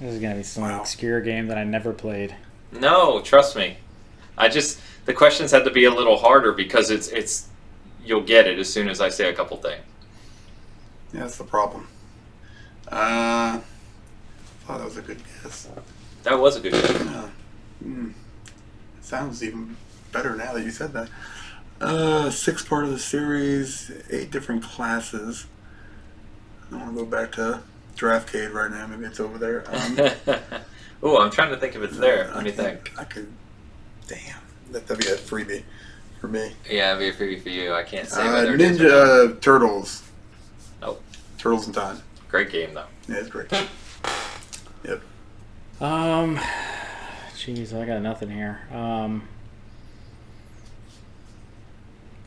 This is gonna be some Wow. obscure game that I never played. No, trust me. I just the questions had to be a little harder because it's it's you'll get it as soon as I say a couple things. Yeah, that's the problem. Uh, thought that was a good guess. That was a good guess. Yeah. Hmm. Sounds even better now that you said that. Uh, six part of the series, eight different classes. I want to go back to Draftcade right now. Maybe it's over there. Um, [LAUGHS] Ooh, I'm trying to think if it's there. I Let me think. I could. Damn, that- that'd be a freebie for me. Yeah, it'd be a freebie for you. I can't say Uh, whether it is or not. Ninja uh, Turtles. Nope. Turtles in Time. Great game though. Yeah, it's great. Yep. Um, jeez, I got nothing here. Um,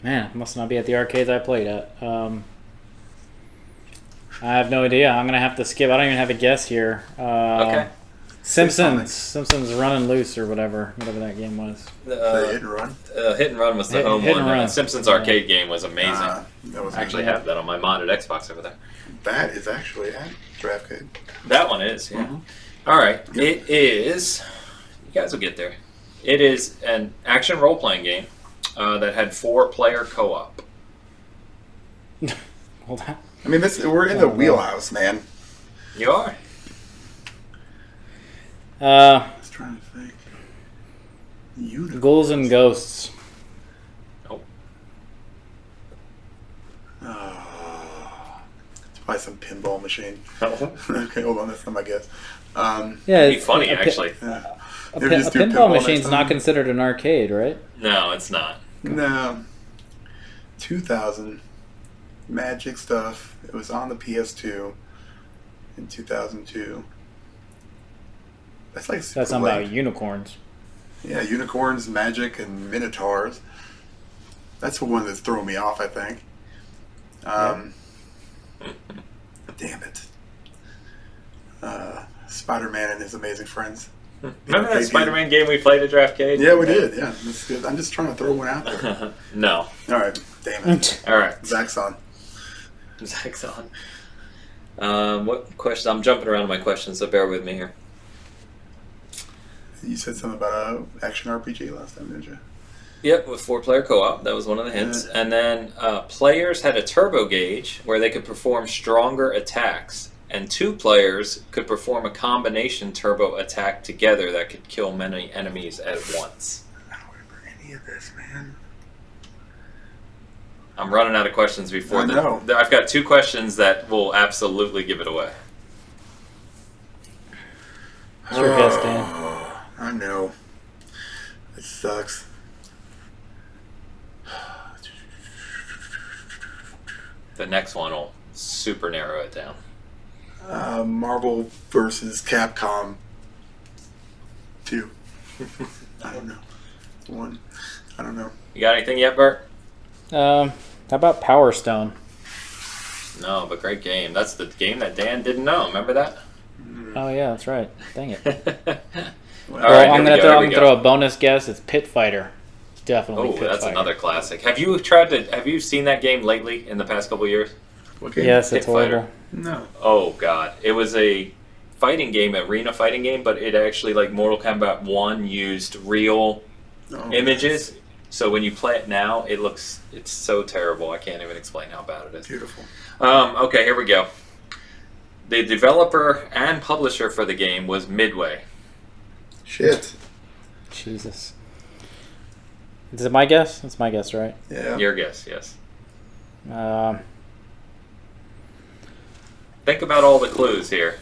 man, it must not be at the arcades I played at. Um, I have no idea. I'm gonna have to skip. I don't even have a guess here. Uh, Okay. Simpsons, Simpsons Running Loose or whatever, whatever that game was. The Uh, hit and run. uh, hit and run was the Hit- home Hit one. and and Run. Simpsons Yeah. arcade game was amazing. Uh, that was I actually Yeah. have that on my modded Xbox over there. That is actually at Draftcade. That one is, yeah. Mhm. All right, it is. You guys will get there. It is an action role playing game uh, that had four player co op. [LAUGHS] Hold on. I mean, this we're in the Oh, wheelhouse, man. You are. Uh, I was trying to think. Unicorn. Ghouls and Ghosts. Oh, it's probably some pinball machine. [LAUGHS] okay, hold on, that's not my guess. Um, Yeah, It'd be funny, a, pi- actually. yeah. A, Maybe pin- a pinball pinball next machine's not considered an arcade, right? No, it's not. No. 2000. Magic stuff. It was on the PS2 in 2002. That's like super That's something late. about unicorns. Yeah, unicorns, magic, and minotaurs. That's the one that's throwing me off, I think. Um, Damn it. Uh, Spider Man and his amazing friends. Remember that Spider Man game we played at Draftcade? Yeah, we did. Yeah, that's good. I'm just trying to throw one out there. [LAUGHS] no. All right, damn it. [LAUGHS] All right. Zach's on. Zach's on. Um, what question? I'm jumping around on my questions, so bear with me here. You said something about a action RPG last time, didn't you? Yep, with four player co op. That was one of the hints. And then uh, players had a turbo gauge where they could perform stronger attacks. And two players could perform a combination turbo attack together that could kill many enemies at once. I don't remember any of this, man. I'm running out of questions before I the. know. the- I've got two questions that will absolutely give it away. What's your guess, Dan? Oh, I know. It sucks. The next one will super narrow it down. Uh, Marvel versus Capcom 2. [LAUGHS] I don't know. One. I don't know. You got anything yet, Bert? Um, how about Power Stone? No, but great game. That's the game that Dan didn't know. Remember that? Oh yeah, that's right. Dang it. [LAUGHS] All Well, right, I'm gonna go, throw. I'm we gonna go. throw a bonus guess. It's Pit Fighter. Definitely. Oh, that's Fighter. another classic. Have you tried to? Have you seen that game lately in the past couple years? What game? Yes, Pit it's horrible. Fighter. No. Oh God, it was a fighting game, arena fighting game, but it actually like Mortal Kombat One used real Oh, images. So when you play it now, it looks it's so terrible. I can't even explain how bad it is. Beautiful. Um, okay, here we go. The developer and publisher for the game was Midway. Shit. Jesus. Is it my guess? It's my guess, right? Yeah. Your guess, yes. Um, Think about all the clues here.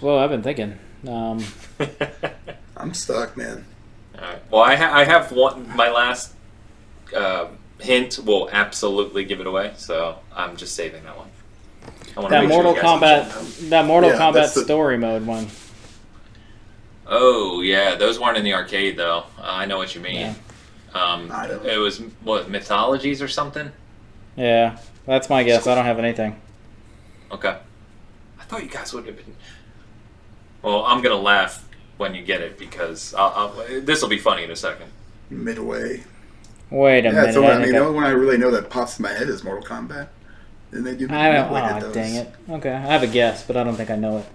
well, I've been thinking. Um, [LAUGHS] I'm stuck, man. Alright. Well, I, ha- I have one. My last uh, hint will absolutely give it away, so I'm just saving that one. I want to That make sure Mortal you guys understand Kombat, that Mortal Yeah, Kombat that's the- story mode one. Oh yeah, those weren't in the arcade though. Uh, I know what you mean. Yeah. Um, I don't- it was what mythologies or something. Yeah, that's my guess. I don't have anything. Okay. I thought you guys would have been. Well, I'm gonna laugh when you get it because I'll, I'll, this will be funny in a second. Midway. Wait a Yeah, minute. so I, I mean, the only one I really know that pops in my head is Mortal Kombat. Didn't they do I, I don't. Oh, those? dang it. Okay, I have a guess, but I don't think I know it.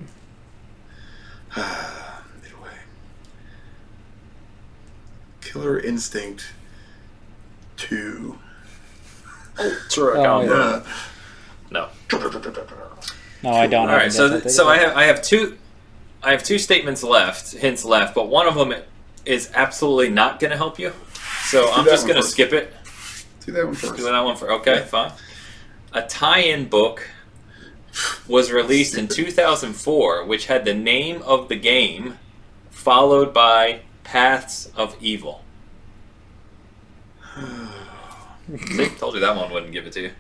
[SIGHS] [SIGHS] [SIGHS] Midway. Killer Instinct 2. Ultra Oh, combo. Oh, yeah. No. No, I don't. All have a right. So th- so I have I have two I have two statements left, hints left, but one of them is absolutely not going to help you. So I'm just going to skip it. Do that one first. Do that one for okay, fine. A tie-in book was released in 2004, which had the name of the game followed by Paths of Evil. See, told you that one wouldn't give it to you.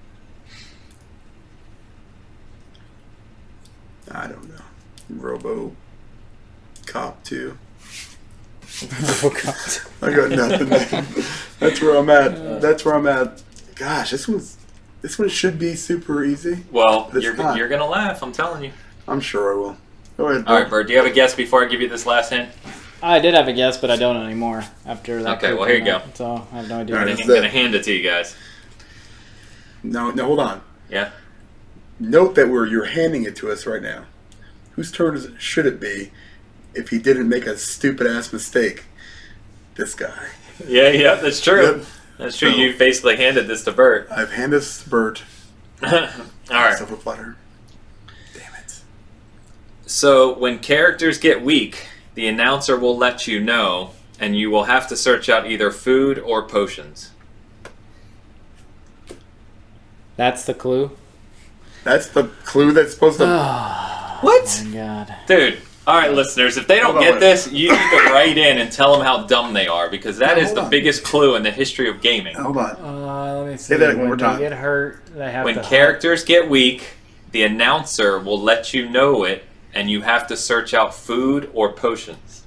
I don't know. Robo Cop 2. Oh, God. I got nothing. That's where I'm at. Uh, That's where I'm at. Gosh, this one's this one should be super easy. Well, It's you're not. you're gonna laugh. I'm telling you. I'm sure I will. Go ahead. All right, Bert. Do you have a guess before I give you this last hint? I did have a guess, but I don't anymore after that. Okay, well, here came you out, So I have no idea. All I'm right, gonna, I'm gonna the- hand it to you guys. No, no, hold on. Yeah. Note that we're you're handing it to us right now. Whose turn is it, should it be if he didn't make a stupid ass mistake? This guy. Yeah, yeah, that's true. Yep. That's true. So- You basically handed this to Bert. [LAUGHS] I've handed this to Bert. [LAUGHS] All right. Myself a platter. Damn it. So when characters get weak, the announcer will let you know, and you will have to search out either food or potions. That's the clue. That's the clue that's supposed to. [SIGHS] Oh What? my god. Dude. All right, listeners, if they don't get this, you need to write in and tell them how dumb they are because that No, is hold the on. biggest clue in the history of gaming. Hold on. Uh, let me see. Say that one when more time. they get hurt, they have When to. characters get weak, the announcer will let you know it, and you have to search out food or potions.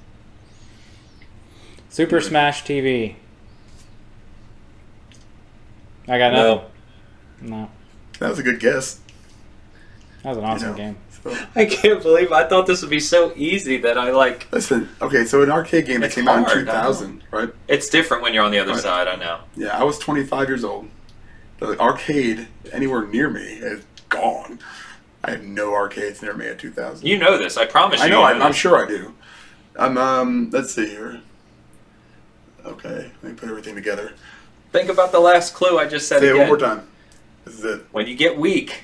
Super Smash TV. I got nothing. No. That was a good guess. That was an awesome know. game. So, [LAUGHS] I can't believe I thought this would be so easy that I like. listen, okay, so an arcade game that It's came out in hard, I 2000, right? It's different when you're on the other Right. side. I know. Yeah, I was 25 years old. The arcade anywhere near me is gone. I have no arcades near me at 2000. You know this. I promise you. I know, you I, I'm sure I do. I'm, um, let's see here. Okay, let me put everything together. Think about the last clue I just said Say it one more time. This is it. When you get weak,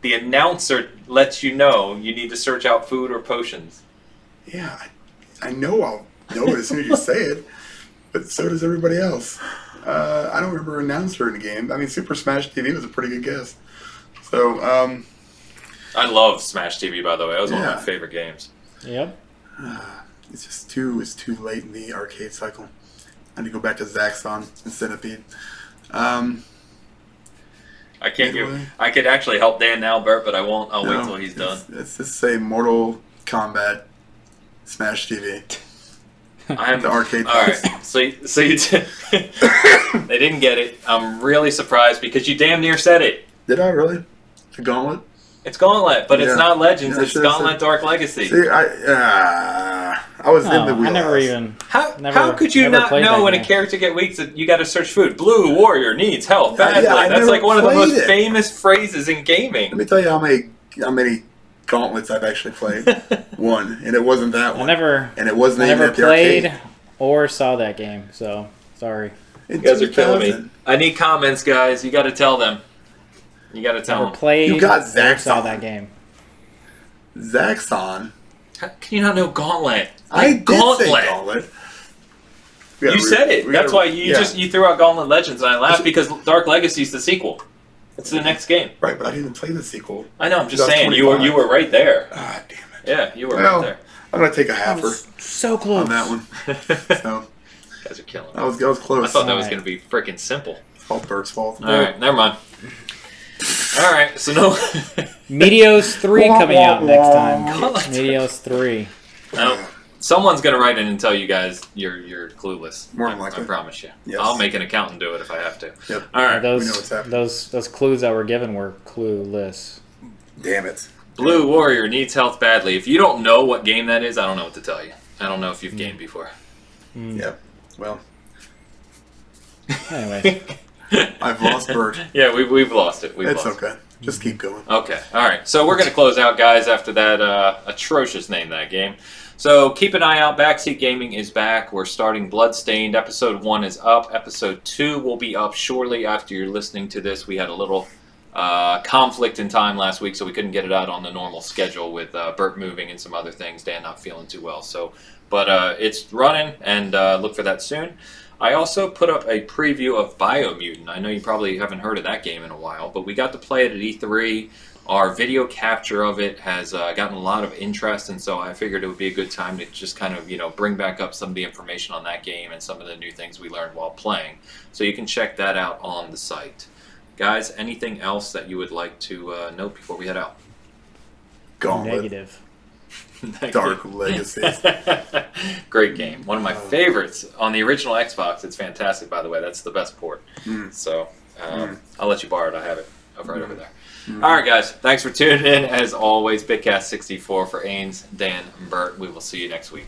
the announcer lets you know you need to search out food or potions. Yeah, I, I know I'll know it as soon as you say it, but so does everybody else. Uh, I don't remember an announcer in the game. I mean, Super Smash TV was a pretty good guess. So, um, I love Smash TV, by the way. That was one of Yeah. my favorite games. Yep. [SIGHS] it's just too it's too late in the arcade cycle. I need to go back to Zaxxon and Centipede. Um, I can't Anyway. give. I could actually help Dan now, Bert, but I won't. I'll wait no, till he's done. Let's, let's just say Mortal Kombat Smash TV. I'm The arcade. All right. So, you- so you did, they didn't get it. I'm really surprised because you damn near said it. Did I really? The Gauntlet. It's Gauntlet, but it's Yeah. not Legends. Yeah, it's should've Gauntlet said- Dark Legacy. See, I uh, I was in Oh, the I never even. How, Never- how could you not know that when a character get weak that you got to search food? Blue warrior needs health badly. yeah, I That's like one of the most it. famous phrases in gaming. Let me tell you how many how many gauntlets I've actually played. [LAUGHS] One, and it wasn't that one. I one. never. and it wasn't I even never at the played arcade. or saw that game. So sorry. In You guys are killing me. I need comments, guys. You got to tell them. You got to tell Never them. played. You got or saw that game. Zaxxon. How can you not know Gauntlet? I Like, did say Gauntlet. You gotta said it. we That's gotta- why you yeah. just you threw out Gauntlet Legends, and I laughed because Dark Legacy is the sequel. It's the next game. right, but I didn't play the sequel. I know. I'm just That was saying you were you were right there. Ah, damn it. Yeah, you were Well, right there. I'm gonna take a halfer was so close. on that one. [LAUGHS] So You guys are killing me. that was that was I close. thought that was going to be freaking simple. All Bert's fault. All right, never mind. All right, so no, [LAUGHS] Meteos 3 coming out next time. God. Meteos 3. No, someone's gonna write in and tell you guys you're you're clueless. More than I, likely. I promise you. Yes. I'll make an account and do it if I have to. Yep. All right. Those, we know what's happening. those, those clues that were given were clueless. Damn it. Blue Warrior needs health badly. If you don't know what game that is, I don't know what to tell you. I don't know if you've gamed before. Mm. Yep. Well, Anyway, [LAUGHS] [LAUGHS] I've lost Bert. yeah, we've, we've lost it. We've It's lost okay. Just keep going. Okay, all right. So we're going to close out, guys, after that uh, atrocious name that game. So keep an eye out. Backseat Gaming is back. We're starting Bloodstained. Episode one is up. Episode two will be up shortly after you're listening to this. We had a little uh, conflict in time last week, so we couldn't get it out on the normal schedule with uh, Bert moving and some other things. Dan not feeling too well. So, but uh, it's running, and uh, look for that soon. I also put up a preview of Biomutant. I know you probably haven't heard of that game in a while, but we got to play it at E3. Our video capture of it has uh, gotten a lot of interest, and so I figured it would be a good time to just kind of, you know, bring back up some of the information on that game and some of the new things we learned while playing. So you can check that out on the site. Guys, anything else that you would like to uh, note before we head out? Gauntlet. negative. [LAUGHS] Dark Legacies. [LAUGHS] Great game. One of my favorites on the original Xbox. It's fantastic, by the way. That's the best port. Mm. So um, I'll let you borrow it. I have it over right over there. Mm. All right, guys. Thanks for tuning in. As always, BigCast64 for Ains, Dan, and Bert. We will see you next week.